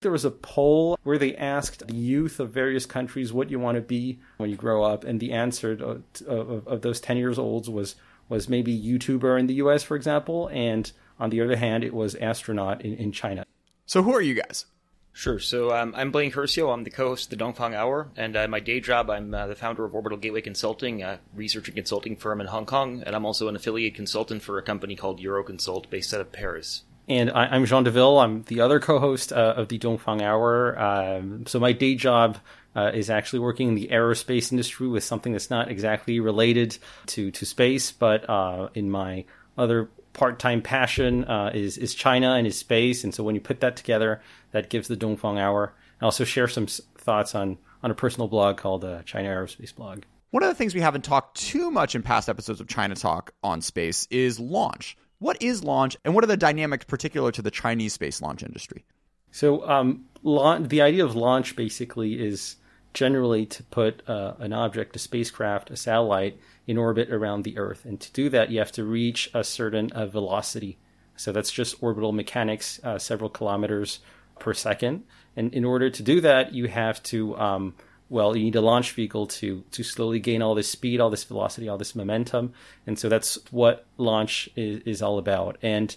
There was a poll where they asked the youth of various countries what you want to be when you grow up, and the answer of, of, of those 10 years olds was was maybe YouTuber in the US, for example, and on the other hand, it was astronaut in, in China. So, who are you guys? Sure. So um, I'm Blaine Curcio. I'm the co-host of the Dongfang Hour, and uh, my day job, I'm uh, the founder of Orbital Gateway Consulting, a research and consulting firm in Hong Kong, and I'm also an affiliate consultant for a company called Euroconsult, based out of Paris. And I, am Jean Deville. I'm the other co-host uh, of the Dongfang Hour. Um, so my day job uh, is actually working in the aerospace industry with something that's not exactly related to to space, but uh, in my other part-time passion uh, is is China and is space, and so when you put that together, that gives the Dongfang Hour. I also share some thoughts on on a personal blog called uh, China Aerospace Blog. One of the things we haven't talked too much in past episodes of China Talk on space is launch. What is launch, and what are the dynamics particular to the Chinese space launch industry? So, um, the idea of launch basically is generally to put uh, an object, a spacecraft, a satellite, in orbit around the Earth. And to do that, you have to reach a certain uh, velocity. So that's just orbital mechanics, uh, several kilometers per second. And in order to do that, you have to, um, well, you need a launch vehicle to to slowly gain all this speed, all this velocity, all this momentum. And so that's what launch is, is all about. And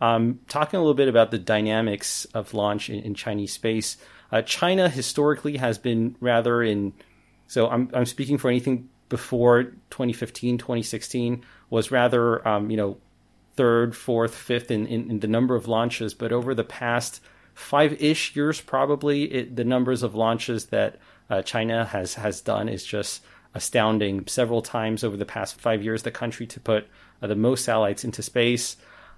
um, talking a little bit about the dynamics of launch in, in Chinese space, uh, China historically has been rather in. So I'm I'm speaking for anything before 2015, 2016 was rather, um, you know, third, fourth, fifth in, in, in, the number of launches. But over the past five ish years, probably, it, the numbers of launches that uh, China has, has done is just astounding. Several times over the past five years, the country to put uh, the most satellites into space.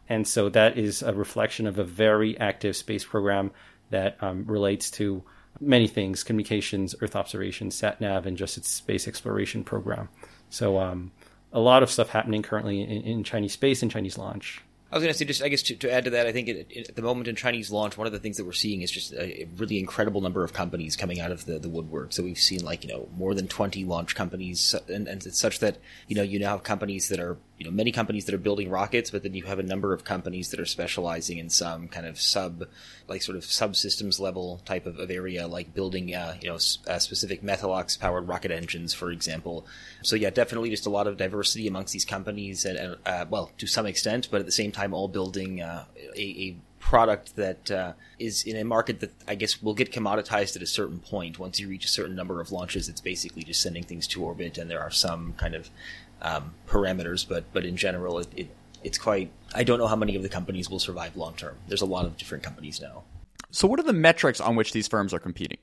And so that is a reflection of a very active space program that um, relates to many things communications, Earth observation, sat nav, and just its space exploration program. So, um, a lot of stuff happening currently in, in Chinese space and Chinese launch. I was going to say, just I guess to, to add to that, I think it, it, at the moment in Chinese launch, one of the things that we're seeing is just a, really incredible number of companies coming out of the, the woodwork. So we've seen like you know more than twenty launch companies, and, and it's such that you know you now have companies that are you know many companies that are building rockets, but then you have a number of companies that are specializing in some kind of sub, like sort of subsystems level type of, of area, like building uh, you know uh, specific Methalox powered rocket engines, for example. So yeah, definitely just a lot of diversity amongst these companies, and, and uh, well, to some extent, but at the same time, all building uh, a, a product that uh, is in a market that I guess will get commoditized at a certain point. Once you reach a certain number of launches, it's basically just sending things to orbit, and there are some kind of um, parameters, but but in general, it, it it's quite. I don't know how many of the companies will survive long term. There's a lot of different companies now. So, what are the metrics on which these firms are competing?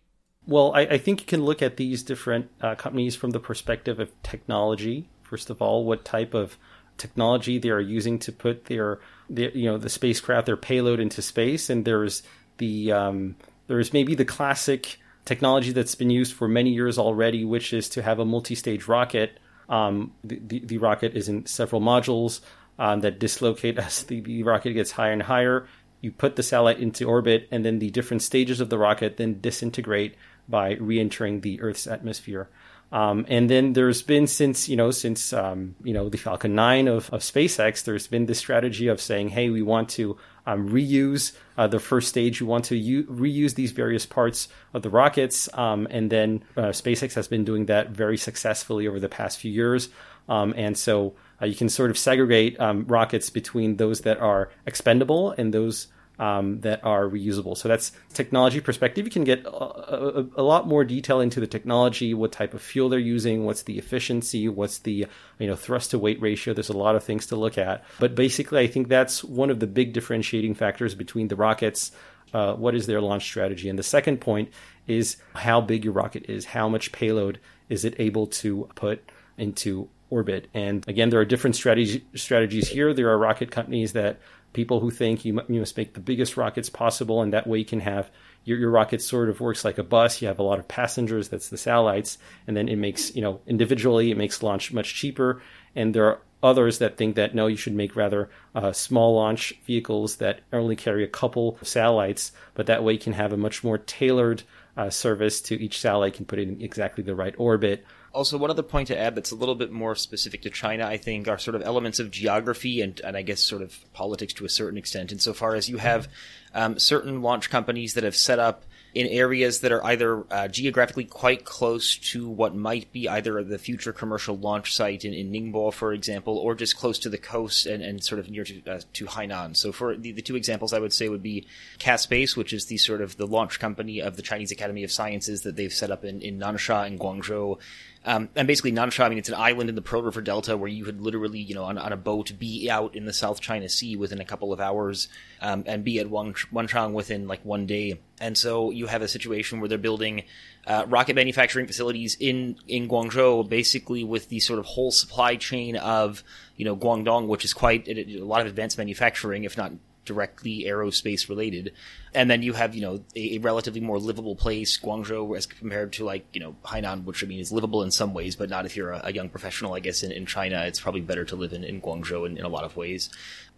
Well, I, I think you can look at these different uh, companies from the perspective of technology. First of all, what type of technology they are using to put their, their you know the spacecraft their payload into space, and there's the um, there's maybe the classic technology that's been used for many years already, which is to have a multi-stage rocket um, the, the, the, rocket is in several modules um, that dislocate as the, the rocket gets higher and higher. You put the satellite into orbit, and then the different stages of the rocket then disintegrate by re-entering the Earth's atmosphere. Um, and then there's been since you know since um, you know the Falcon 9 of, of SpaceX, there's been this strategy of saying, hey, we want to um, reuse uh, the first stage. We want to u- reuse these various parts of the rockets, um, and then uh, SpaceX has been doing that very successfully over the past few years. Um, and so uh, you can sort of segregate um, rockets between those that are expendable and those um, that are reusable. So that's technology perspective. You can get a, a, a, lot more detail into the technology, what type of fuel they're using, what's the efficiency, what's the you know thrust to weight ratio. There's a lot of things to look at. But basically, I think that's one of the big differentiating factors between the rockets. Uh, what is their launch strategy? And the second point is how big your rocket is, how much payload is it able to put into orbit. And again, there are different strategies strategies here. There are rocket companies that people who think you, you must make the biggest rockets possible, and that way you can have your, your rocket sort of works like a bus. You have a lot of passengers, that's the satellites, and then it makes, you know, individually, it makes launch much cheaper. And there are others that think that no, you should make rather uh, small launch vehicles that only carry a couple of satellites, but that way you can have a much more tailored uh, service to each satellite can put it in exactly the right orbit. Also, one other point to add that's a little bit more specific to China, I think, are sort of elements of geography and, and I guess sort of politics to a certain extent, insofar as you have um, certain launch companies that have set up in areas that are either uh, geographically quite close to what might be either the future commercial launch site in, in Ningbo, for example, or just close to the coast and, and sort of near to, uh, to Hainan. So for the, the two examples I would say would be Space, which is the sort of the launch company of the Chinese Academy of Sciences that they've set up in, in Nansha and Guangzhou, um, and basically, Nansha, I mean, it's an island in the Pearl River Delta where you could literally, you know, on, on a boat be out in the South China Sea within a couple of hours um, and be at Wenchang within like one day. And so you have a situation where they're building uh, rocket manufacturing facilities in, in Guangzhou, basically with the sort of whole supply chain of, you know, Guangdong, which is quite a, a lot of advanced manufacturing, if not directly aerospace related. And then you have, you know, a, a, relatively more livable place, Guangzhou, as compared to like, you know, Hainan, which I mean is livable in some ways, but not if you're a, a young professional, I guess, in, in China. It's probably better to live in, in Guangzhou in, in a lot of ways.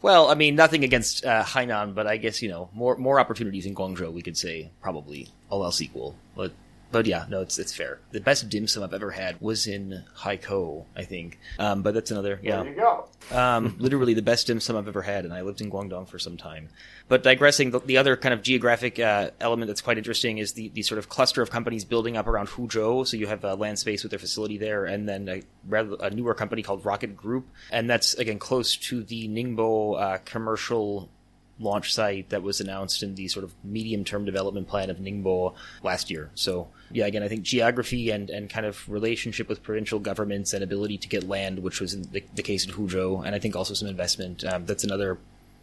Well, I mean, nothing against uh, Hainan, but I guess, you know, more, more opportunities in Guangzhou, we could say, probably, all else equal. But but yeah, no, it's it's fair. The best dim sum I've ever had was in Haikou, I think. Um, but that's another. Yeah. There you go. Um, literally the best dim sum I've ever had, and I lived in Guangdong for some time. But digressing, the, the other kind of geographic uh, element that's quite interesting is the, the sort of cluster of companies building up around Huzhou. So you have uh, LandSpace with their facility there, and then a, rather, a newer company called Rocket Group, and that's again close to the Ningbo uh, commercial launch site that was announced in the sort of medium term development plan of Ningbo last year. So yeah, again, I think geography and, and kind of relationship with provincial governments and ability to get land, which was the, the case in Huzhou, and I think also some investment. Um, that's another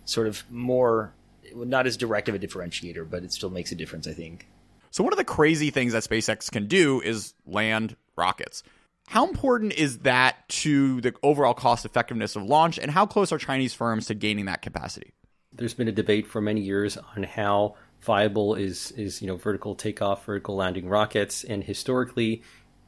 sort of more, not as direct of a differentiator, but it still makes a difference, I think. So one of the crazy things that SpaceX can do is land rockets. How important is that to the overall cost effectiveness of launch, and how close are Chinese firms to gaining that capacity? There's been a debate for many years on how viable is is you know vertical takeoff, vertical landing rockets, and historically,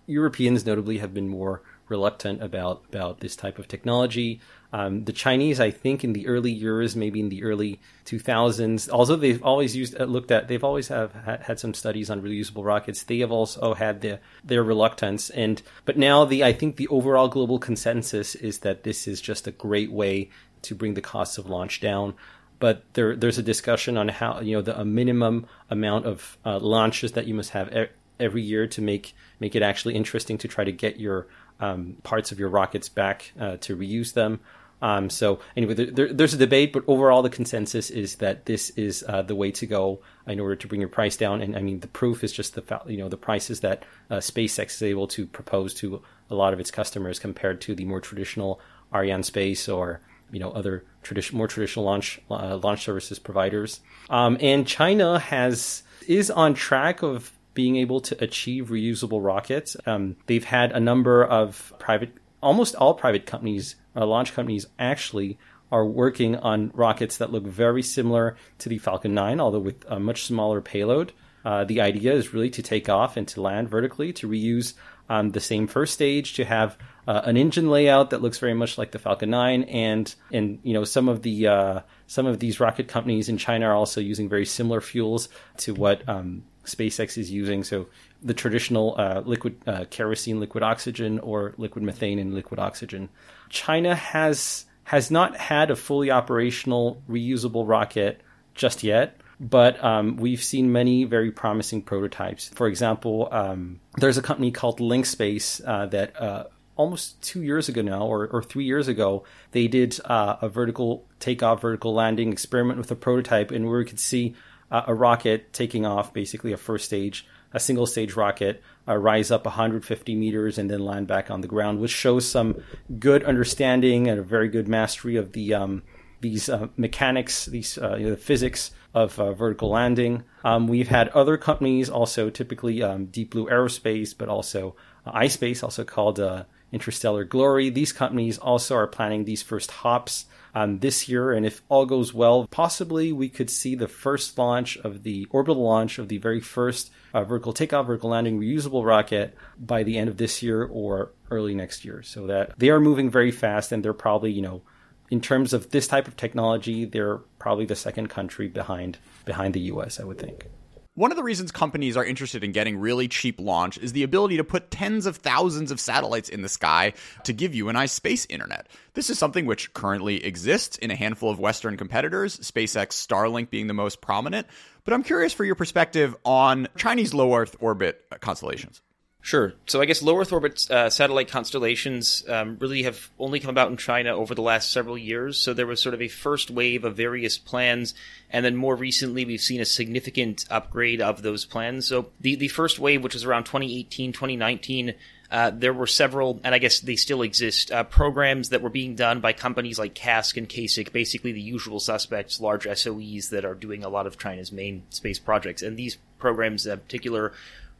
Europeans notably have been more reluctant about about this type of technology. Um, the Chinese, I think, in the early years, maybe in the early 2000s, although they've always used uh, looked at, they've always have had, some studies on reusable rockets. They have also had the, their reluctance, and but now the I think the overall global consensus is that this is just a great way to bring the costs of launch down but there there's a discussion on how you know the a minimum amount of uh, launches that you must have e- every year to make make it actually interesting to try to get your um, parts of your rockets back uh, to reuse them. Um, so anyway, there, there's a debate, but overall the consensus is that this is uh, the way to go in order to bring your price down. And I mean, the proof is just the you know the prices that uh, SpaceX is able to propose to a lot of its customers compared to the more traditional Arianespace or you know other tradition, more traditional launch uh, launch services providers. Um, and China has is on track of being able to achieve reusable rockets. Um, they've had a number of private, almost all private companies, uh, launch companies, actually are working on rockets that look very similar to the Falcon 9, although with a much smaller payload. Uh, the idea is really to take off and to land vertically, to reuse um, the same first stage, to have uh, an engine layout that looks very much like the Falcon 9, and and you know some of the uh, some of these rocket companies in China are also using very similar fuels to what um, SpaceX is using. So the traditional uh, liquid uh, kerosene, liquid oxygen, or liquid methane and liquid oxygen. China has has not had a fully operational reusable rocket just yet but um, we've seen many very promising prototypes. For example, um, there's a company called LinkSpace uh, that uh, almost two years ago now, or, or three years ago, they did uh, a vertical takeoff, vertical landing experiment with a prototype, and where we could see uh, a rocket taking off, basically a first stage, a single stage rocket, uh, rise up 150 meters and then land back on the ground, which shows some good understanding and a very good mastery of the um, these uh, mechanics, these uh, you know, the physics of uh, vertical landing. Um, we've had other companies also, typically um, Deep Blue Aerospace, but also uh, iSpace, also called uh, Interstellar Glory. These companies also are planning these first hops um, this year, and if all goes well, possibly we could see the first launch of the orbital launch of the very first uh, vertical takeoff, vertical landing reusable rocket by the end of this year or early next year. So that they are moving very fast, and they're probably you know in terms of this type of technology, they're probably the second country behind behind the U.S. I would think. One of the reasons companies are interested in getting really cheap launch is the ability to put tens of thousands of satellites in the sky to give you a nice space internet. This is something which currently exists in a handful of Western competitors, SpaceX Starlink being the most prominent. But I'm curious for your perspective on Chinese low Earth orbit constellations. Sure. So I guess low Earth orbit uh, satellite constellations um, really have only come about in China over the last several years. So there was sort of a first wave of various plans, and then more recently we've seen a significant upgrade of those plans. So the, the first wave, which was around 2018, 2019, uh, there were several, and I guess they still exist, uh, programs that were being done by companies like CASC and CASIC, basically the usual suspects, large SOEs that are doing a lot of China's main space projects. And these programs, in particular,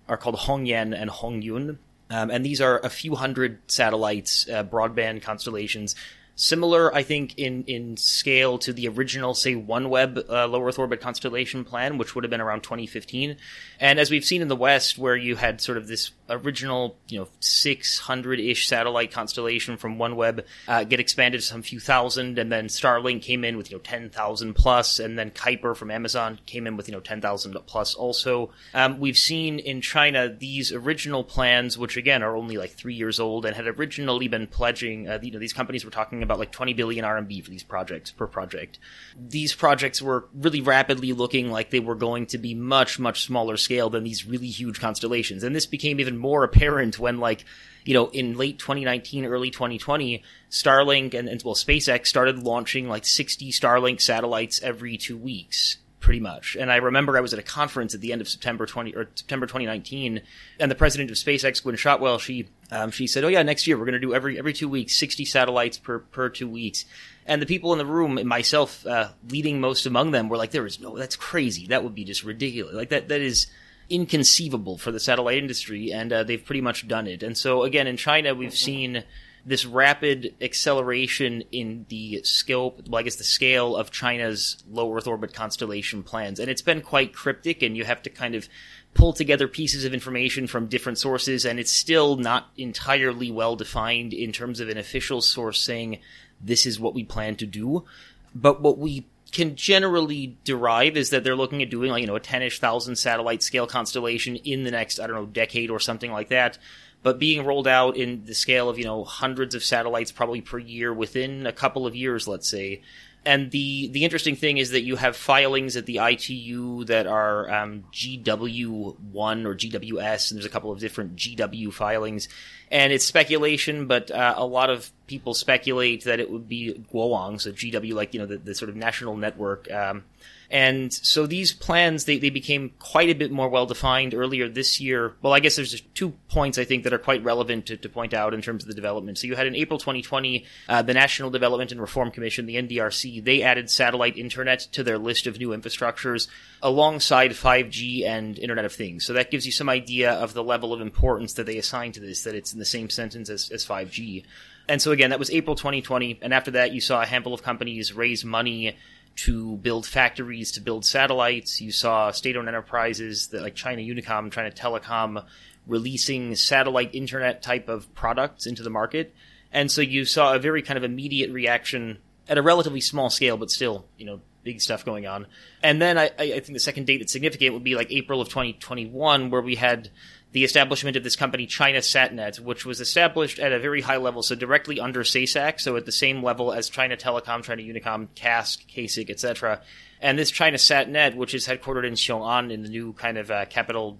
are called Hongyan and Hongyun. Um, and these are a few hundred satellites, uh, broadband constellations Similar, I think, in, in scale to the original, say, OneWeb uh, low Earth orbit constellation plan, which would have been around 2015. And as we've seen in the West, where you had sort of this original, you know, 600-ish satellite constellation from OneWeb uh, get expanded to some few thousand, and then Starlink came in with, you know, 10,000 plus, and then Kuiper from Amazon came in with, you know, 10,000 plus also. Um, we've seen in China these original plans, which again are only like three years old and had originally been pledging, uh, you know, these companies were talking about like 20 billion RMB for these projects per project. These projects were really rapidly looking like they were going to be much, much smaller scale than these really huge constellations. And this became even more apparent when like, you know, in late 2019, early 2020, Starlink and, and well, SpaceX started launching like 60 Starlink satellites every two weeks pretty much. And I remember I was at a conference at the end of September 20 or September 2019, and the president of SpaceX, Gwynne Shotwell, she um, she said, "Oh yeah, next year we're going to do every every two weeks, 60 satellites per per two weeks." And the people in the room, myself uh, leading most among them, were like, "There is no, that's crazy. That would be just ridiculous. Like that that is." Inconceivable for the satellite industry and uh, they've pretty much done it and so again in china we've seen this rapid acceleration in the scope, well, I guess the scale of China's low Earth orbit constellation plans. And it's been quite cryptic, and you have to kind of pull together pieces of information from different sources, and it's still not entirely well defined in terms of an official source saying this is what we plan to do. But what we can generally derive is that they're looking at doing like you know a 10ish thousand satellite scale constellation in the next I don't know decade or something like that but being rolled out in the scale of you know hundreds of satellites probably per year within a couple of years, let's say. And the the interesting thing is that you have filings at the ITU that are um, GW1 or GWS, and there's a couple of different GW filings. And it's speculation, but uh, a lot of people speculate that it would be Guowang, so GW, like you know the, the sort of national network. Um, and so these plans, they, they became quite a bit more well defined earlier this year. Well, I guess there's two points I think that are quite relevant to, to point out in terms of the development. So you had in April 2020, uh, the National Development and Reform Commission, the NDRC, they added satellite internet to their list of new infrastructures alongside 5G and Internet of Things. So that gives you some idea of the level of importance that they assign to this, that it's in the same sentence as, as 5G. And so again, that was April 2020. And after that, you saw a handful of companies raise money to build factories, to build satellites. You saw state-owned enterprises that, like China Unicom, China Telecom, releasing satellite internet type of products into the market. And so you saw a very kind of immediate reaction at a relatively small scale, but still, you know, big stuff going on. And then I, I think the second date that's significant would be like April of 2021, where we had the establishment of this company, China Satnet, which was established at a very high level, so directly under SASAC, so at the same level as China Telecom, China Unicom, CASC, CASIC, etc. And this China Satnet, which is headquartered in Xiong'an in the new kind of uh, capital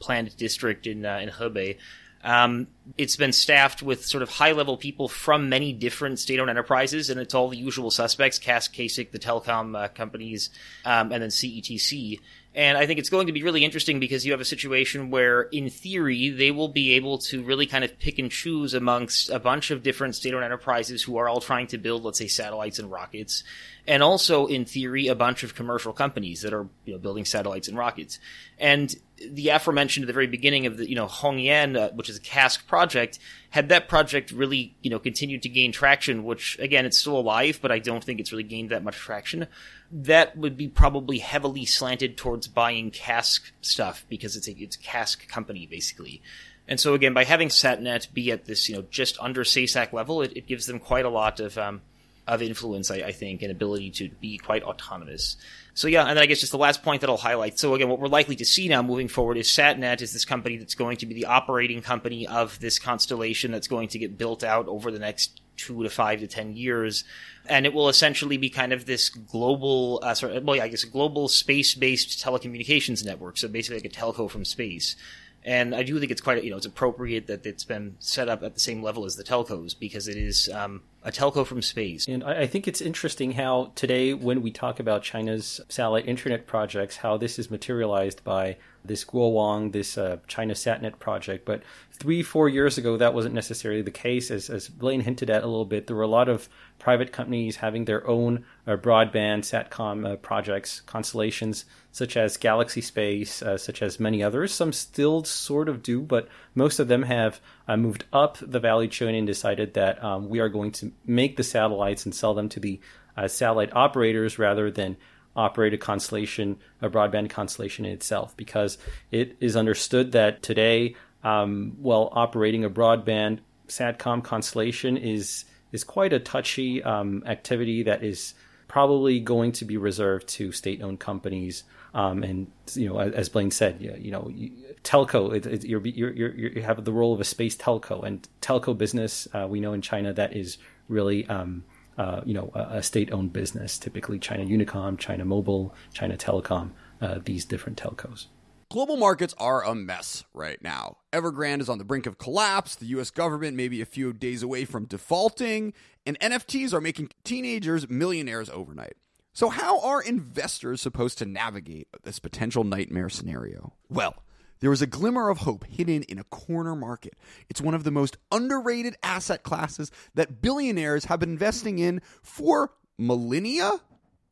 planned district in uh, in Hebei, um, it's been staffed with sort of high level people from many different state owned enterprises, and it's all the usual suspects CASC, CASIC, the telecom uh, companies, um, and then CETC. And I think it's going to be really interesting because you have a situation where, in theory, they will be able to really kind of pick and choose amongst a bunch of different state owned enterprises who are all trying to build, let's say, satellites and rockets. And also, in theory, a bunch of commercial companies that are you know, building satellites and rockets. And the aforementioned at the very beginning of the, you know, Hongyan, uh, which is a CASC project, had that project really, you know, continued to gain traction, which, again, it's still alive, but I don't think it's really gained that much traction that would be probably heavily slanted towards buying CASC stuff because it's a it's a CASC company basically. And so again, by having Satnet be at this you know just under SASAC level, it, it gives them quite a lot of um, of influence, I, I, think, and ability to be quite autonomous. So yeah, and then I guess just the last point that I'll highlight. So again, what we're likely to see now moving forward is Satnet is this company that's going to be the operating company of this constellation that's going to get built out over the next two to five to ten years, and it will essentially be kind of this global, uh, well, yeah, I guess global space-based telecommunications network. So basically, like a telco from space. And I do think it's quite, you know, it's appropriate that it's been set up at the same level as the telcos because it is um, a telco from space. And I think it's interesting how today, when we talk about China's satellite internet projects, how this is materialized by this Guowang, this uh, China SatNet project. But three, four years ago, that wasn't necessarily the case. As, as Blaine hinted at a little bit, there were a lot of private companies having their own uh, broadband SATCOM uh, projects, constellations, such as Galaxy Space, uh, such as many others. Some still sort of do, but most of them have uh, moved up the value chain and decided that um, we are going to make the satellites and sell them to the uh, satellite operators rather than operate a constellation, a broadband constellation in itself, because it is understood that today, um, well, operating a broadband SATCOM constellation is is quite a touchy um, activity that is probably going to be reserved to state-owned companies. Um, and you know, as, Blaine said, you, you know, you, telco, it, it, you're, you're, you're, you have the role of a space telco, and telco business, uh, we know in China that is really um, uh, you know, a, a state-owned business, typically China Unicom, China Mobile, China Telecom, uh, these different telcos. Global markets are a mess right now. Evergrande is on the brink of collapse. The US government may be a few days away from defaulting, and NFTs are making teenagers millionaires overnight. So, how are investors supposed to navigate this potential nightmare scenario? Well, there is a glimmer of hope hidden in a corner market. It's one of the most underrated asset classes that billionaires have been investing in for millennia.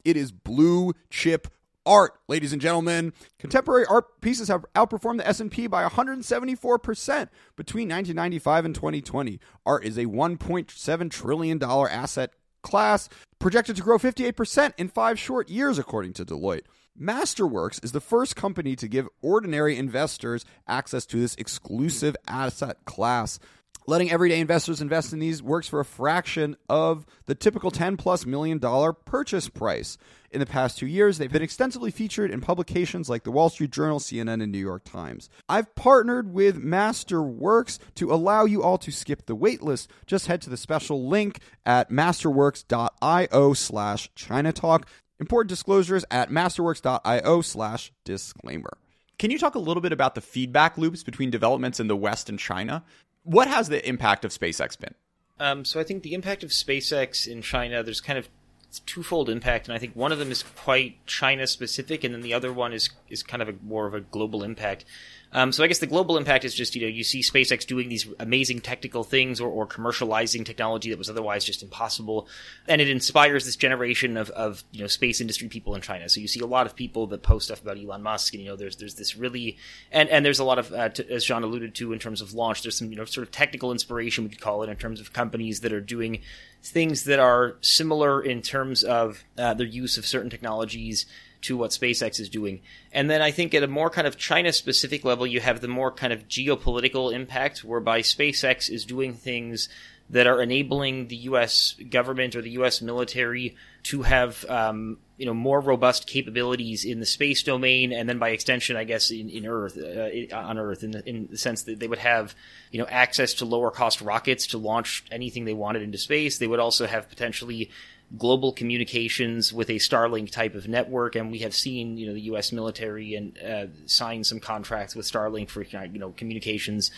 It is blue chip art, ladies and gentlemen. Contemporary art pieces have outperformed the S&P by 174% between 1995 and 2020. Art is a 1.7 trillion dollar asset class projected to grow 58% in 5 short years according to Deloitte. Masterworks is the first company to give ordinary investors access to this exclusive asset class. Letting everyday investors invest in these works for a fraction of the typical 10 plus million dollar purchase price. In the past two years, they've been extensively featured in publications like the Wall Street Journal, CNN, and New York Times. I've partnered with Masterworks to allow you all to skip the waitlist. Just head to the special link at masterworks.io slash China Talk. Important disclosures at masterworks.io slash disclaimer. Can you talk a little bit about the feedback loops between developments in the West and China? What has the impact of SpaceX been? Um, so I think the impact of SpaceX in China, there's kind of twofold impact, and I think one of them is quite China specific, and then the other one is is kind of a, more of a global impact. Um, so I guess the global impact is just you know you see SpaceX doing these amazing technical things or, or commercializing technology that was otherwise just impossible, and it inspires this generation of, of you know space industry people in China. So you see a lot of people that post stuff about Elon Musk, and you know there's there's this really and and there's a lot of uh, as John alluded to in terms of launch. There's some you know sort of technical inspiration we could call it in terms of companies that are doing things that are similar in terms of uh, their use of certain technologies to what SpaceX is doing. And then I think at a more kind of China specific level, you have the more kind of geopolitical impact whereby SpaceX is doing things that are enabling the U.S. government or the U.S. military to have um, you know more robust capabilities in the space domain, and then by extension, I guess in, in Earth uh, on Earth, in the, in the sense that they would have you know access to lower cost rockets to launch anything they wanted into space. They would also have potentially global communications with a Starlink type of network, and we have seen you know the U.S. military and uh, sign some contracts with Starlink for you know communications,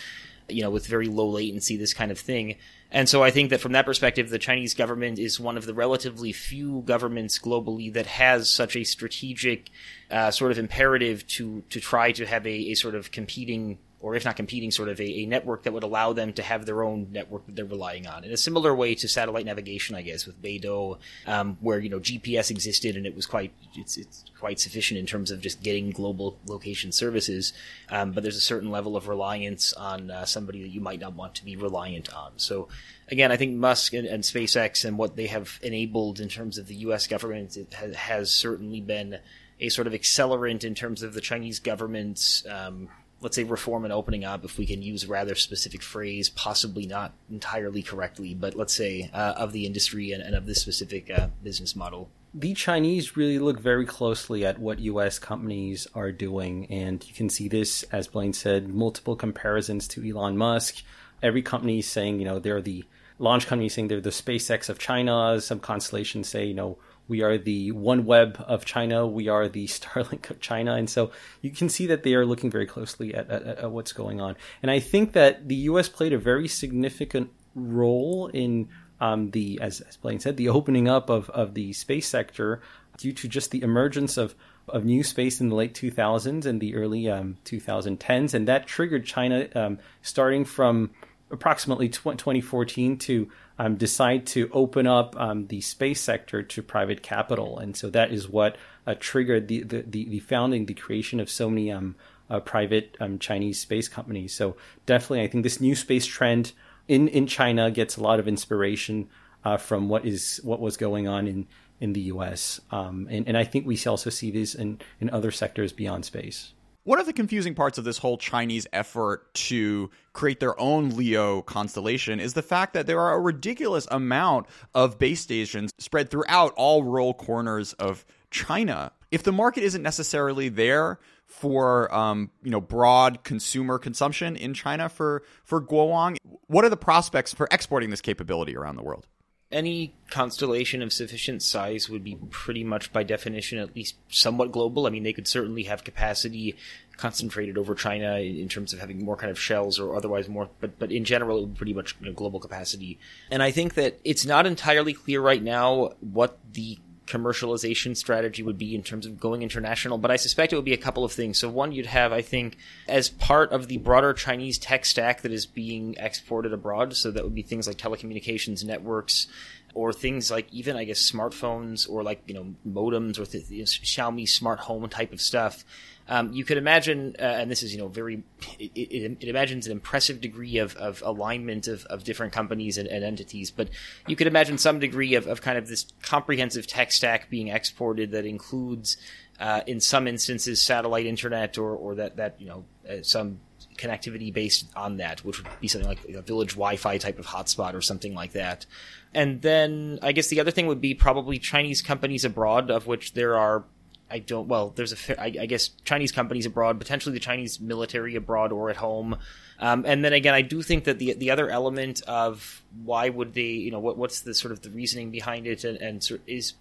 you know with very low latency, this kind of thing. And so I think that from that perspective, the Chinese government is one of the relatively few governments globally that has such a strategic uh, sort of imperative to to try to have a, a sort of competing or if not competing, sort of a, a, network that would allow them to have their own network that they're relying on. In a similar way to satellite navigation, I guess, with Beidou, um, where you know GPS existed and it was quite it's, it's quite sufficient in terms of just getting global location services. Um, but there's a certain level of reliance on uh, somebody that you might not want to be reliant on. So again, I think Musk and, and SpaceX and what they have enabled in terms of the U.S. government has, has certainly been a sort of accelerant in terms of the Chinese government's um, let's say reform and opening up, if we can use rather specific phrase, possibly not entirely correctly, but let's say uh, of the industry and, and of this specific uh, business model. The Chinese really look very closely at what U.S. companies are doing, and you can see this, as Blaine said, multiple comparisons to Elon Musk. Every company is saying, you know, they're the launch companies saying they're the SpaceX of China. Some constellations say, you know, we are the OneWeb of China. We are the Starlink of China. And so you can see that they are looking very closely at, at, at what's going on. And I think that the U.S. played a very significant role in um, the, as, as Blaine said, the opening up of, of the space sector due to just the emergence of, of new space in the late 2000s and the early um, 2010s. And that triggered China um, starting from approximately 2014 to um, decide to open up um, the space sector to private capital, and so that is what uh, triggered the, the, the founding, the creation of so many um, uh, private um, Chinese space companies. So definitely, I think this new space trend in in China gets a lot of inspiration uh, from what is what was going on in in the U.S. Um, and, and I think we also see this in in other sectors beyond space. One of the confusing parts of this whole Chinese effort to create their own LEO constellation is the fact that there are a ridiculous amount of base stations spread throughout all rural corners of China. If the market isn't necessarily there for um, you know broad consumer consumption in China for for Guowang, what are the prospects for exporting this capability around the world? Any constellation of sufficient size would be pretty much by definition at least somewhat global. I mean, they could certainly have capacity concentrated over China in terms of having more kind of shells or otherwise more, but but in general, it would pretty much you know, global capacity. And I think that it's not entirely clear right now what the commercialization strategy would be in terms of going international, but I suspect it would be a couple of things. So one, you'd have, I think, as part of the broader Chinese tech stack that is being exported abroad. So that would be things like telecommunications networks, or things like even I guess smartphones or like you know modems or the, the Xiaomi smart home type of stuff. Um, you could imagine, uh, and this is you know very, it, it, it, imagines an impressive degree of, of alignment of, of different companies and, and, entities, but you could imagine some degree of, of kind of this comprehensive tech stack being exported that includes, uh, in some instances, satellite internet or or that that you know uh, some connectivity based on that, which would be something like a village Wi-Fi type of hotspot or something like that. And then I guess the other thing would be probably Chinese companies abroad, of which there are I don't. Well, there's a. I, I guess Chinese companies abroad, potentially the Chinese military abroad or at home. Um, and then again, I do think that the the other element of why would they, you know, what what's the sort of the reasoning behind it, and, and sort is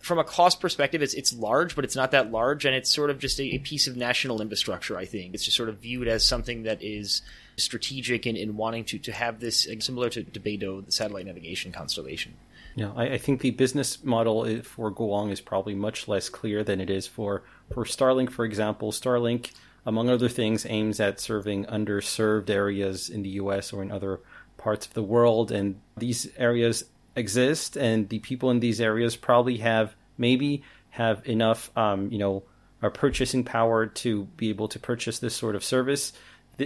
from a cost perspective, it's it's large, but it's not that large, and it's sort of just a, a, piece of national infrastructure. I think it's just sort of viewed as something that is strategic in, in wanting to to have this similar to, to Beidou, the satellite navigation constellation. Yeah, I, I, think the business model for Guowang is probably much less clear than it is for, for Starlink, for example. Starlink, among other things, aims at serving underserved areas in the US or in other parts of the world. And these areas exist, and the people in these areas probably have maybe have enough, um, you know, purchasing power to be able to purchase this sort of service.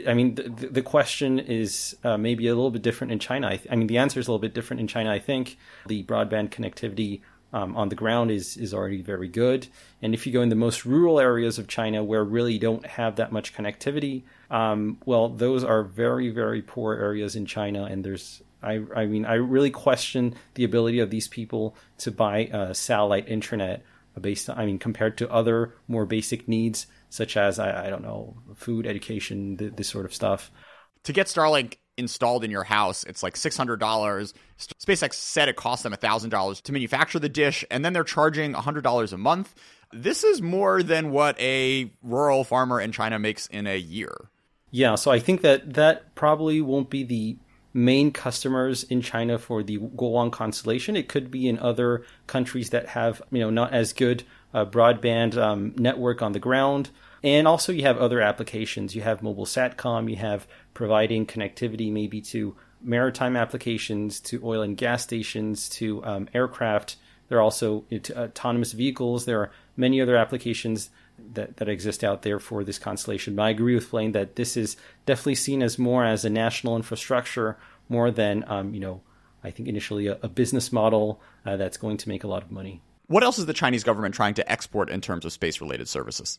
I mean, the, the question is uh, maybe a little bit different in China. I, th- I, mean, the answer is a little bit different in China. I think the broadband connectivity um, on the ground is is already very good. And if you go in the most rural areas of China where really don't have that much connectivity, um, well, those are very very poor areas in China. And there's I I mean I really question the ability of these people to buy uh, satellite internet based on, I mean compared to other more basic needs such as I, I don't know food, education, th- this sort of stuff. To get Starlink installed in your house, it's like six hundred dollars. SpaceX said it cost them thousand dollars to manufacture the dish, and then they're charging hundred dollars a month. This is more than what a rural farmer in China makes in a year. Yeah, so I think that that probably won't be the main customers in China for the Guowang constellation. It could be in other countries that have, you know, not as good broadband um, network on the ground. And also, you have other applications. You have mobile satcom. You have providing connectivity maybe to maritime applications, to oil and gas stations, to um, aircraft. There are also autonomous vehicles. There are many other applications that, that exist out there for this constellation. But I agree with Blaine that this is definitely seen as more as a national infrastructure more than, um, you know, I think initially a, a business model uh, that's going to make a lot of money. What else is the Chinese government trying to export in terms of space related services?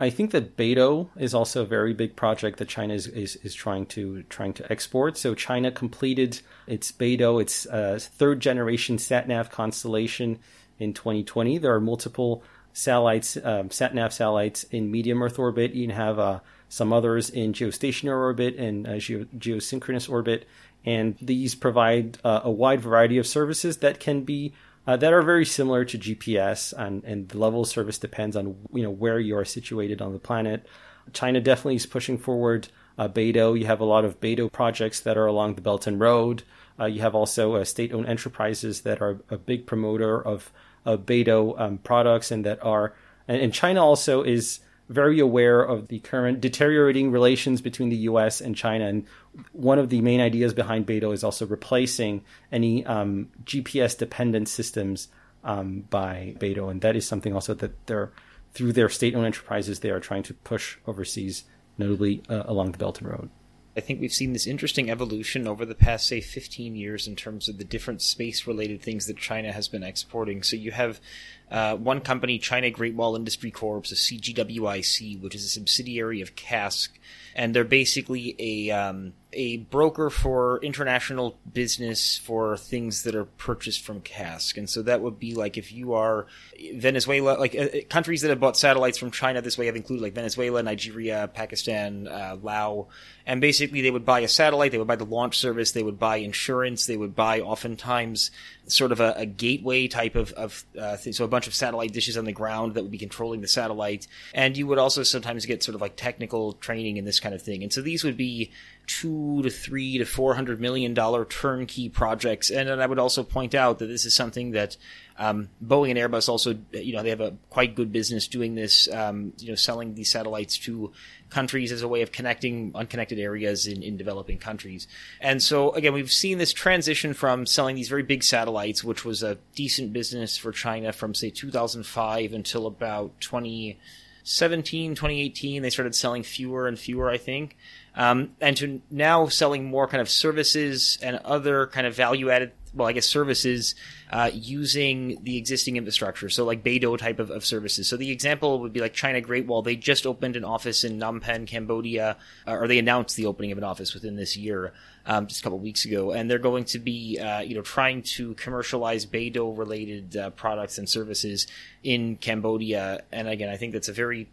I think that Beidou is also a very big project that China is, is, is trying to trying to export. So China completed its Beidou, its uh, third generation SatNav constellation in 2020. There are multiple satellites, um, SatNav satellites in medium Earth orbit. You have uh, some others in geostationary orbit and uh, geo- geosynchronous orbit, and these provide uh, a wide variety of services that can be uh, that are very similar to GPS, and, and the level of service depends on you know where you are situated on the planet. China definitely is pushing forward uh, Beidou. You have a lot of Beidou projects that are along the Belt and Road. Uh, you have also uh, state-owned enterprises that are a big promoter of, of Beidou um, products, and that are and, and China also is very aware of the current deteriorating relations between the U.S. and China. And one of the main ideas behind Beidou is also replacing any um, GPS dependent systems um, by Beidou. And that is something also that they're, through their state owned enterprises, they are trying to push overseas, notably uh, along the Belt and Road. I think we've seen this interesting evolution over the past, say, 15 years in terms of the different space related things that China has been exporting. So you have uh, one company, China Great Wall Industry Corp, a CGWIC, which is a subsidiary of CASC, and they're basically a um, a broker for international business for things that are purchased from CASC. And so that would be like if you are Venezuela, like uh, countries that have bought satellites from China this way have included like Venezuela, Nigeria, Pakistan, uh, Laos. And basically they would buy a satellite, they would buy the launch service, they would buy insurance, they would buy oftentimes sort of a, a gateway type of, of uh, thing. So a bunch of satellite dishes on the ground that would be controlling the satellite. And you would also sometimes get sort of like technical training and this kind of thing. And so these would be two to three to four hundred million dollar turnkey projects. And, and I would also point out that this is something that um, Boeing and Airbus also, you know, they have a quite good business doing this, um, you know, selling these satellites to countries as a way of connecting unconnected areas in, in developing countries. And so, again, we've seen this transition from selling these very big satellites, which was a decent business for China from, say, 2005 until about 2017, 2018. They started selling fewer and fewer, I think. Um, and to now selling more kind of services and other kind of value added well, I guess services uh, using the existing infrastructure. So like Beidou type of, of services. So the example would be like China Great Wall. They just opened an office in Phnom Penh, Cambodia, uh, or they announced the opening of an office within this year, um, just a couple weeks ago, and they're going to be, uh, you know, trying to commercialize Beidou related uh, products and services in Cambodia. And again, I think that's a very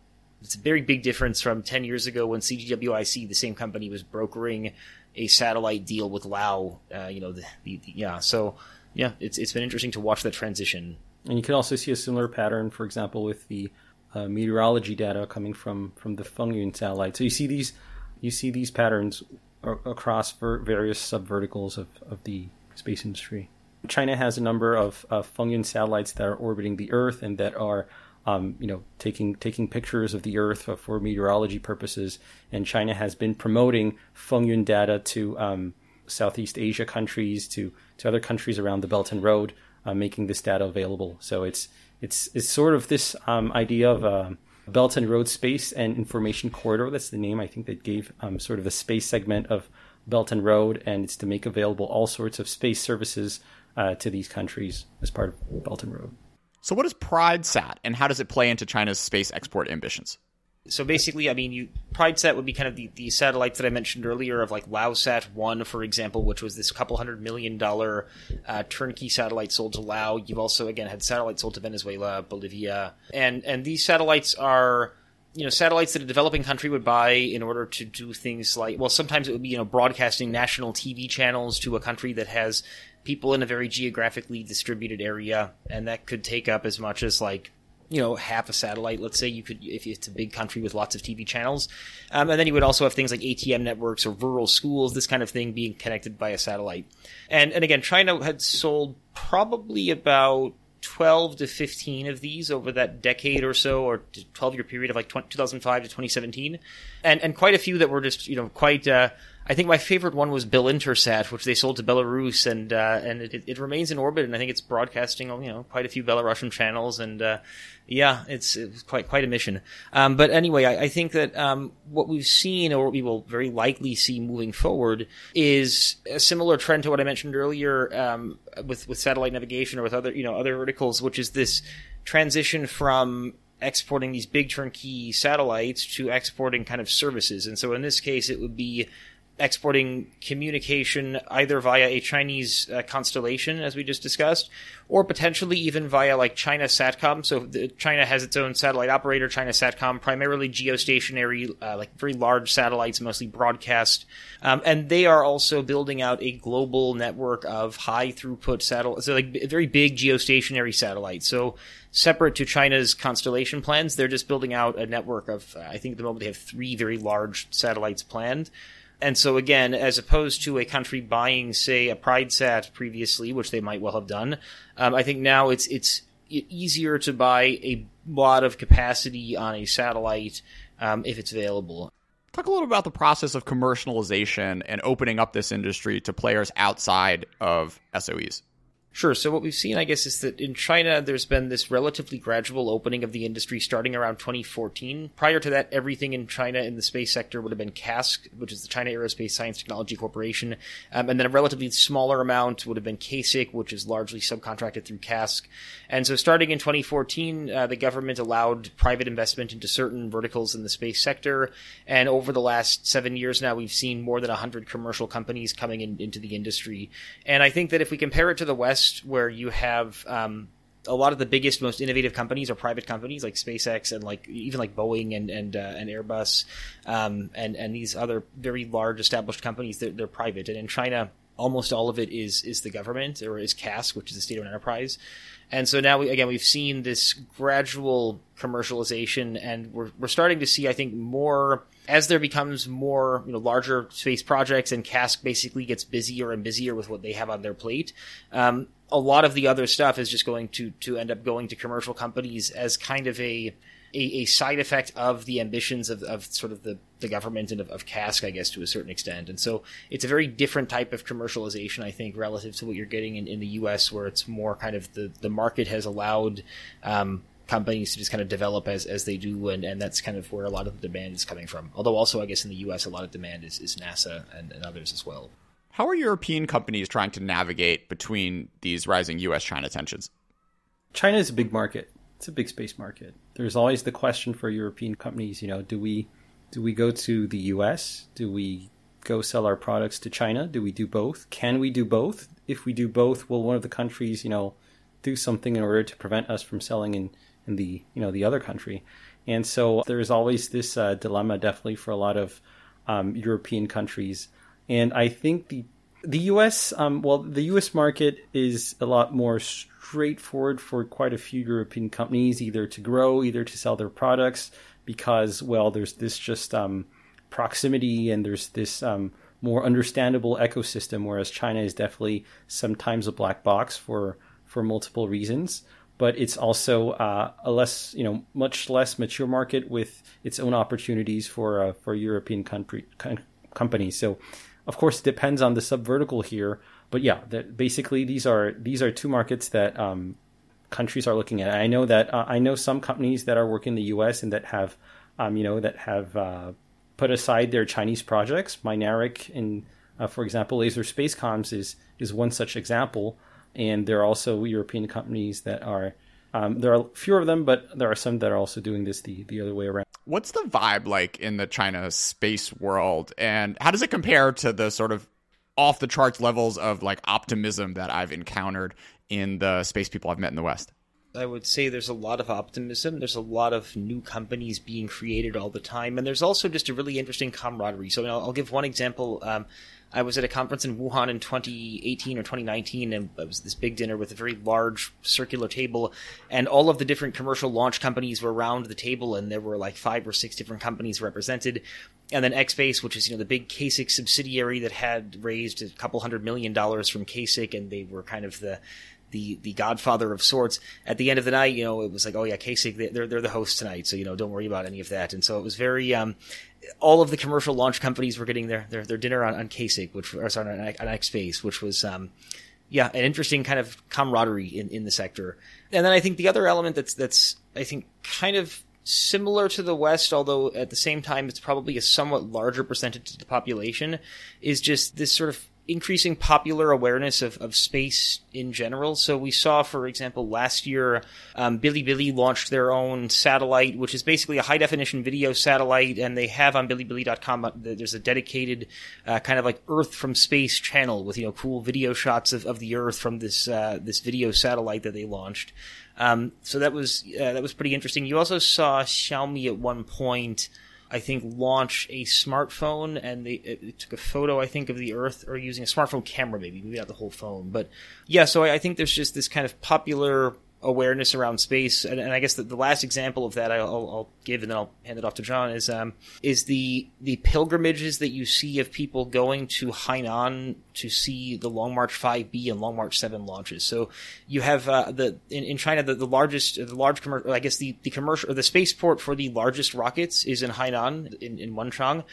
it's a very big difference from 10 years ago when CGWIC, the same company, was brokering a satellite deal with Lao. Uh, you know, the, the, the, yeah. So yeah, it's it's been interesting to watch that transition. And you can also see a similar pattern, for example, with the uh, meteorology data coming from from the Fengyun satellite. So you see these you see these patterns across various subverticals of, of the space industry. China has a number of uh, Fengyun satellites that are orbiting the Earth and that are um, you know, taking taking pictures of the Earth for meteorology purposes. And China has been promoting Fengyun data to um, Southeast Asia countries, to to other countries around the Belt and Road, uh, making this data available. So it's it's it's sort of this um, idea of a Belt and Road Space and Information Corridor. That's the name I think that gave um, sort of the space segment of Belt and Road, and it's to make available all sorts of space services uh, to these countries as part of Belt and Road. So, what is PrideSat, and how does it play into China's space export ambitions? So basically, I mean, you PrideSat would be kind of the, the satellites that I mentioned earlier of like Laosat One, for example, which was this couple hundred million dollar uh, turnkey satellite sold to Laos. You've also again had satellites sold to Venezuela, Bolivia, and and these satellites are you know satellites that a developing country would buy in order to do things like well sometimes it would be you know broadcasting national TV channels to a country that has people in a very geographically distributed area, and that could take up as much as like you know half a satellite. Let's say you could if it's a big country with lots of TV channels, um, and then you would also have things like ATM networks or rural schools, this kind of thing being connected by a satellite. And and again, China had sold probably about 12 to 15 of these over that decade or so, or 12 year period of like 2005 to 2017, and and quite a few that were just you know quite. Uh, I think my favorite one was Belintersat, which they sold to Belarus, and uh, and it, it, remains in orbit, and I think it's broadcasting, you know, quite a few Belarusian channels, and uh, yeah, it's, it's, quite quite a mission. Um, but anyway, I, I think that um, what we've seen, or what we will very likely see moving forward, is a similar trend to what I mentioned earlier um, with with satellite navigation or with other you know other verticals, which is this transition from exporting these big turnkey satellites to exporting kind of services. And so in this case, it would be exporting communication either via a Chinese uh, constellation, as we just discussed, or potentially even via like China Satcom. So the, China has its own satellite operator, China Satcom, primarily geostationary, uh, like very large satellites, mostly broadcast. Um, and they are also building out a global network of high throughput satellites, so like very big geostationary satellites. So separate to China's constellation plans, they're just building out a network of, I think at the moment they have three very large satellites planned. And so again, as opposed to a country buying, say, a PrideSat previously, which they might well have done, um, I think now it's it's easier to buy a lot of capacity on a satellite um, if it's available. Talk a little about the process of commercialization and opening up this industry to players outside of SOEs. Sure. So what we've seen, I guess, is that in China, there's been this relatively gradual opening of the industry starting around 2014. Prior to that, everything in China in the space sector would have been CASC, which is the China Aerospace Science Technology Corporation, um, and then a relatively smaller amount would have been CASIC, which is largely subcontracted through CASC. And so starting in 2014, uh, the government allowed private investment into certain verticals in the space sector, and over the last seven years now, we've seen more than 100 commercial companies coming in, into the industry. And I think that if we compare it to the West, West, where you have um, a lot of the biggest, most innovative companies are private companies like SpaceX and like even like Boeing and and, uh, and Airbus, um, and and these other very large established companies. They're, they're private, and in China, almost all of it is is the government or is CASC, which is the state-owned enterprise. And so now we, again we've seen this gradual commercialization, and we're we're starting to see I think more as there becomes more you know larger space projects and CASC basically gets busier and busier with what they have on their plate. Um, a lot of the other stuff is just going to to end up going to commercial companies as kind of a a, a side effect of the ambitions of, of sort of the, the government and of, of CASC, I guess, to a certain extent. And so it's a very different type of commercialization, I think, relative to what you're getting in, in the U.S., where it's more kind of the, the market has allowed um, companies to just kind of develop as, as they do, and, and that's kind of where a lot of the demand is coming from. Although also, I guess, in the U.S., a lot of demand is, is NASA and, and others as well. How are European companies trying to navigate between these rising US China tensions? China is a big market. It's a big space market. There's always the question for European companies, you know, do we do we go to the US? Do we go sell our products to China? Do we do both? Can we do both? If we do both, will one of the countries, you know, do something in order to prevent us from selling in, in the you know the other country? And so there's always this uh, dilemma, definitely for a lot of um, European countries and I think the the U.S. Um, well, the U.S. market is a lot more straightforward for quite a few European companies, either to grow, either to sell their products, because well, there's this just um, proximity and there's this um, more understandable ecosystem. Whereas China is definitely sometimes a black box for for multiple reasons. But it's also uh, a less, you know, much less mature market with its own opportunities for uh, for European country, companies. So of course, it depends on the subvertical here, but yeah, that basically these are these are two markets that um, countries are looking at. I know that uh, I know some companies that are working in the U.S. and that have, um, you know, that have uh, put aside their Chinese projects. Mynaric, in uh, for example, Laser Space Comms is is one such example, and there are also European companies that are. Um, there are fewer of them, but there are some that are also doing this the, the other way around. What's the vibe like in the China space world, and how does it compare to the sort of off the charts levels of like optimism that I've encountered in the space people I've met in the West? I would say there's a lot of optimism. There's a lot of new companies being created all the time, and there's also just a really interesting camaraderie. So I'll, give one example. Um, I was at a conference in Wuhan in 2018 or 2019, and it was this big dinner with a very large circular table, and all of the different commercial launch companies were around the table, and there were like five or six different companies represented. And then ExPace, which is you know the big CASIC subsidiary that had raised a couple hundred million dollars from CASIC, and they were kind of the the the godfather of sorts. At the end of the night, you know, it was like, oh yeah, CASIC, they're they're the host tonight, so you know, don't worry about any of that. And so it was very um, all of the commercial launch companies were getting their their, their dinner on, on KASIC, which or sorry, on, on ExPace, which was um, yeah, an interesting kind of camaraderie in, in the sector. And then I think the other element that's that's I think kind of similar to the West, although at the same time it's probably a somewhat larger percentage of the population, is just this sort of increasing popular awareness of, of space in general. So we saw, for example, last year, um, Bilibili launched their own satellite, which is basically a high definition video satellite, and they have on Bilibili.com. Uh, there's a dedicated uh, kind of like Earth from space channel with you know cool video shots of, of the Earth from this uh, this video satellite that they launched. Um, so that was uh, that was pretty interesting. You also saw Xiaomi at one point I think, launch a smartphone, and they it, took a photo, I think, of the Earth, or using a smartphone camera, maybe, maybe not the whole phone. But yeah, so I, I think there's just this kind of popular awareness around space, and, and I guess the, the, last example of that I'll, I'll, give, and then I'll hand it off to John is um, is the the pilgrimages that you see of people going to Hainan to see the Long March 5B and Long March 7 launches. So you have uh, the in, in China the, the largest the large commercial I guess the the commercial or the spaceport for the largest rockets is in Hainan in, in Wenchang.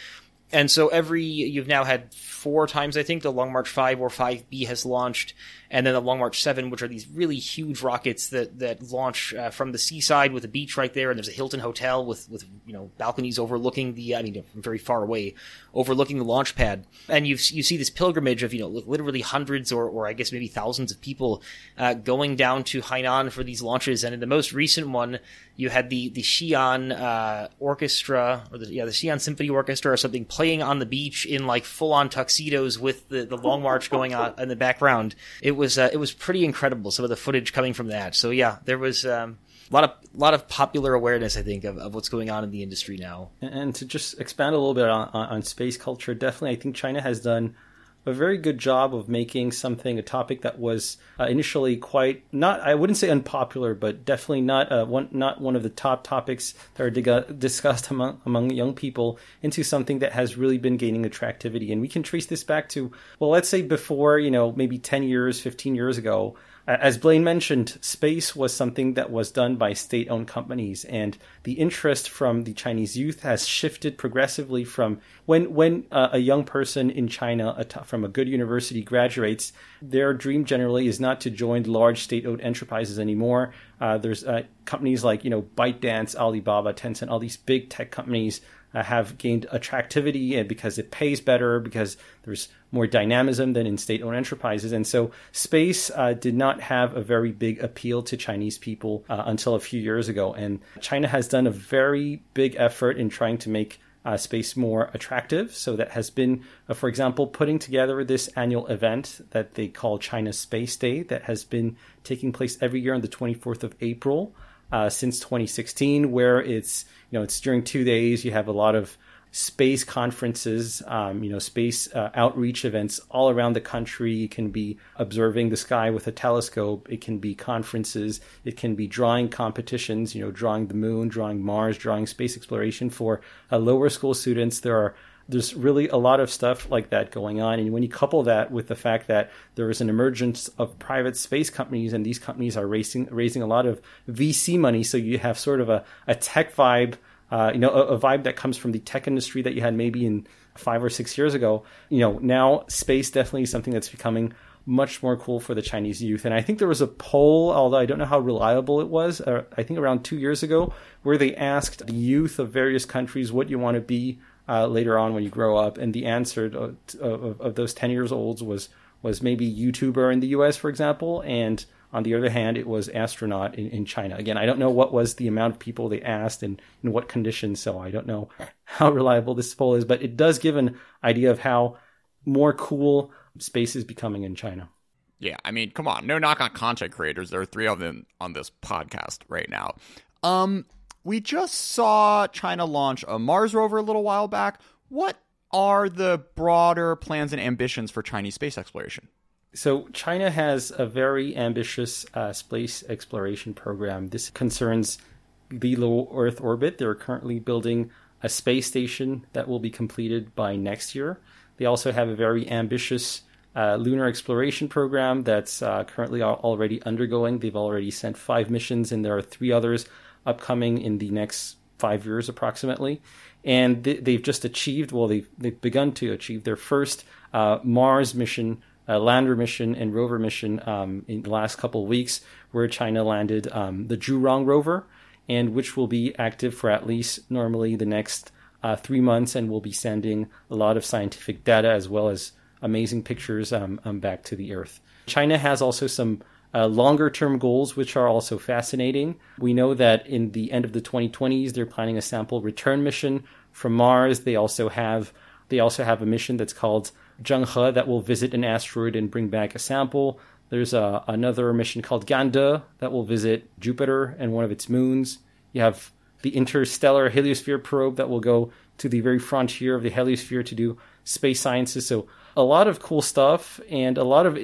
And so every you've now had four times I think the Long March 5 or 5B has launched and then the Long March 7, which are these really huge rockets that, that launch uh, from the seaside with a beach right there, and there's a Hilton hotel with, with you know balconies overlooking the, I mean, very far away, overlooking the launch pad. And you you see this pilgrimage of, you know, literally hundreds or, or I guess maybe thousands of people uh, going down to Hainan for these launches. And in the most recent one, you had the, the Xi'an uh, Orchestra, or the, yeah, the Xi'an Symphony Orchestra or something playing on the beach in like full on tuxedos with the, the Long March going on in the background. It was uh, it was pretty incredible. Some of the footage coming from that. So yeah, there was um, a lot of a lot of popular awareness, I think, of, of what's going on in the industry now. And to just expand a little bit on, on space culture, definitely, I think China has done a very good job of making something a topic that was uh, initially quite not I wouldn't say unpopular, but definitely not uh, one not one of the top topics that are dig- discussed among among young people into something that has really been gaining attractivity. And we can trace this back to well, let's say before you know maybe ten years, fifteen years ago. As Blaine mentioned, space was something that was done by state owned companies, and the interest from the Chinese youth has shifted progressively from when, when uh, a young person in China from a good university graduates, their dream generally is not to join large state owned enterprises anymore. Uh, there's uh, companies like, you know, ByteDance, Alibaba, Tencent, all these big tech companies uh, have gained attractivity and because it pays better, because there's more dynamism than in state owned enterprises. And so space uh, did not have a very big appeal to Chinese people uh, until a few years ago. And China has done a very big effort in trying to make uh, space more attractive. So that has been, uh, for example, putting together this annual event that they call China Space Day that has been taking place every year on the 24th of April uh, since 2016, where it's you know it's during two days. You have a lot of space conferences, um, you know, space uh, outreach events all around the country. It can be observing the sky with a telescope. It can be conferences. It can be drawing competitions, you know, drawing the moon, drawing Mars, drawing space exploration for uh, lower school students. There are there's really a lot of stuff like that going on. And when you couple that with the fact that there is an emergence of private space companies and these companies are raising, raising a lot of VC money, so you have sort of a, a tech vibe, uh, you know, a, a vibe that comes from the tech industry that you had maybe in five or six years ago. You know, now space definitely is something that's becoming much more cool for the Chinese youth. And I think there was a poll, although I don't know how reliable it was, uh, I think around two years ago, where they asked the youth of various countries what you want to be uh, later on when you grow up. And the answer to, of, of those 10 years olds was, was maybe YouTuber in the US, for example. And on the other hand, it was astronaut in, in China. Again, I don't know what was the amount of people they asked and in what conditions, so I don't know how reliable this poll is, but it does give an idea of how more cool space is becoming in China. Yeah, I mean, come on, no knock on content creators. There are three of them on this podcast right now. Um, we just saw China launch a Mars rover a little while back. What are the broader plans and ambitions for Chinese space exploration? So, China has a very ambitious uh, space exploration program. This concerns the low Earth orbit. They're currently building a space station that will be completed by next year. They also have a very ambitious uh, lunar exploration program that's uh, currently already undergoing. They've already sent five missions, and there are three others upcoming in the next five years approximately. And they, have just achieved, well, they've, they've begun to achieve their first uh, Mars mission, uh, lander mission, and rover mission um, in the last couple of weeks, where China landed um, the Zhurong rover, and which will be active for at least normally the next uh, three months and will be sending a lot of scientific data as well as amazing pictures um, um, back to the Earth. China has also some uh, longer term goals, which are also fascinating. We know that in the end of the 2020s, they're planning a sample return mission from Mars. They also have they also have a mission that's called Zhenghe that will visit an asteroid and bring back a sample. There's a, another mission called Gan De that will visit Jupiter and one of its moons. You have the interstellar heliosphere probe that will go to the very frontier of the heliosphere to do space sciences. So a lot of cool stuff and a lot of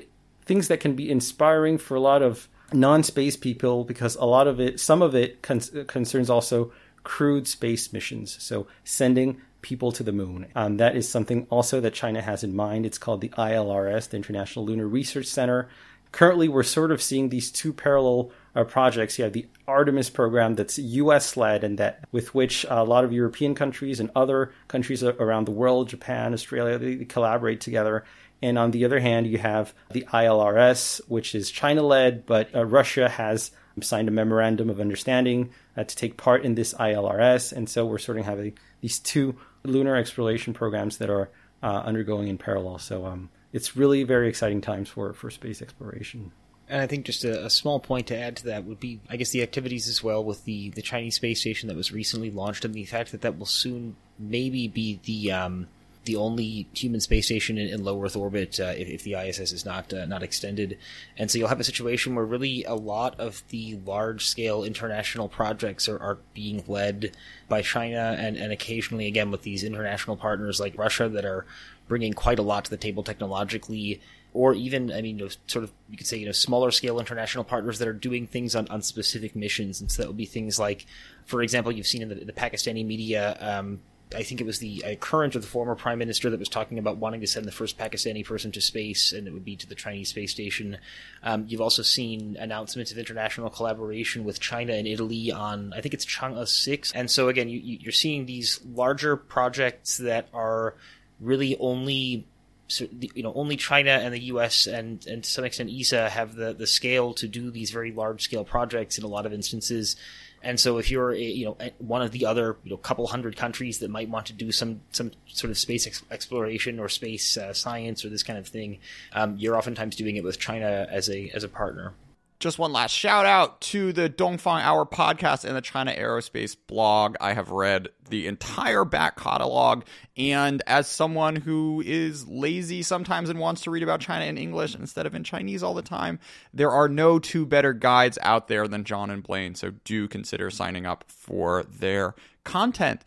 things that can be inspiring for a lot of non-space people because a lot of it, some of it con- concerns also crewed space missions. So sending people to the moon. Um, that is something also that China has in mind. It's called the ILRS, the International Lunar Research Center. Currently, we're sort of seeing these two parallel uh, projects. You have the Artemis program that's U.S. led, and that with which a lot of European countries and other countries around the world, Japan, Australia, they, they collaborate together. And on the other hand, you have the ILRS, which is China led, but uh, Russia has signed a memorandum of understanding uh, to take part in this ILRS. And so we're sort of having these two lunar exploration programs that are uh, undergoing in parallel. So um, it's really very exciting times for, for space exploration. And I think just a, a, small point to add to that would be, I guess, the activities as well with the, the Chinese space station that was recently launched, and the fact that that will soon maybe be the um, the only human space station in, in low Earth orbit uh, if, if, the ISS is not uh, not extended. And so you'll have a situation where really a lot of the large scale international projects are, are being led by China, and, and occasionally again with these international partners like Russia that are bringing quite a lot to the table technologically or even, I mean, you know, sort of, you could say, you know, smaller scale international partners that are doing things on, on specific missions. And so that would be things like, for example, you've seen in the, the Pakistani media, um, I think it was the uh, current or the former prime minister that was talking about wanting to send the first Pakistani person to space, and it would be to the Chinese space station. Um, you've also seen announcements of international collaboration with China and Italy on, I think it's Chang'e 6. And so, again, you, you're seeing these larger projects that are really only so, you know, only China and the U.S. and and to some extent ESA have the the scale to do these very large scale projects in a lot of instances. And so, if you're you know one of the other you know couple hundred countries that might want to do some some sort of space ex- exploration or space uh, science or this kind of thing, um, you're oftentimes doing it with China as a as a partner just one last shout out to the Dongfang Hour podcast and the China Aerospace blog. I have read the entire back catalog, and as someone who is lazy sometimes and wants to read about China in English instead of in Chinese all the time, there are no two better guides out there than John and Blaine. So do consider signing up for their content.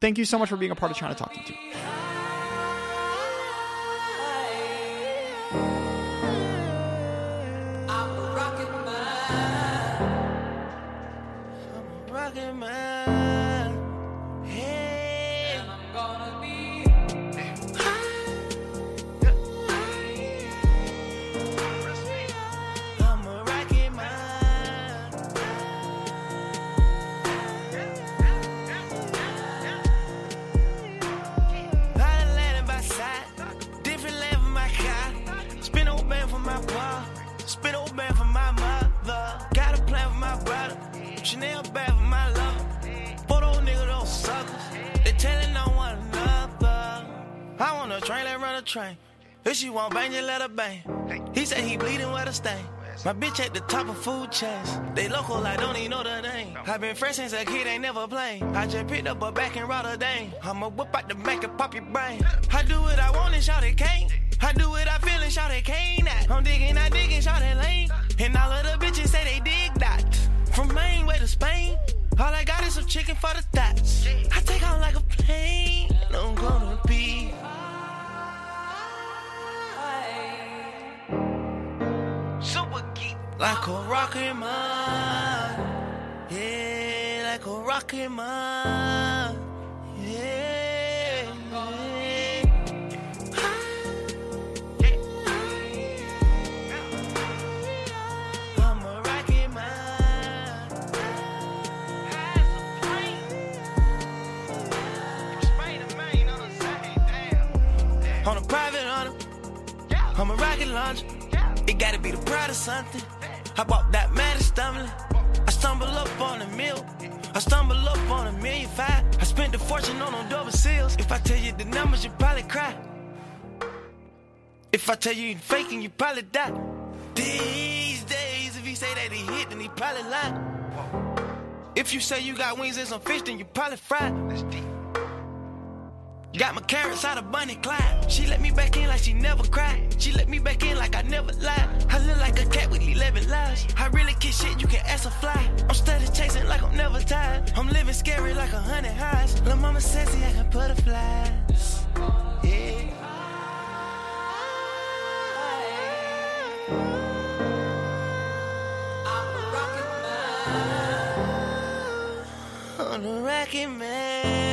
Thank you so much for being a part of China Talking to. She want bang, just let her bang. He said he bleeding where to stay. My bitch at the top of food chains. They local, I don't even know the name. I been fresh since a kid, ain't never played. I just picked up a back in Rotterdam. I'ma whip out the back and pop your brain. I do what I want and shout it can't. I do what I feel and shout it can't. I'm digging, I digging, shout it lane. And all of the bitches say they dig that. From Maine way to Spain. All I got is some chicken for the stats. I take on like a plane. I'm gonna be. Like a rocket man. Yeah, like a rocket man. Yeah. I'm a rocket man. On a private hunter, I'm a rocket launcher. It gotta be the pride of something. I bought that mad stumbling. I stumble up on a mill. I stumble up on a million five. I spent a fortune on them double seals. If I tell you the numbers, you probably cry. If I tell you you faking, you probably die. These days, if he say that he hit, then he probably lie. If you say you got wings and some fish, then you probably fry. Got my carrots out of Bunny Clyde. She let me back in like she never cried. She let me back in like I never lied. I look like a cat with 11 lives. I really kiss shit, you can ask a fly. I'm steady chasing like I'm never tired. I'm living scary like a hundred highs. Lil' mama sassy, I can butterflies. Yeah. I'm a rocket man.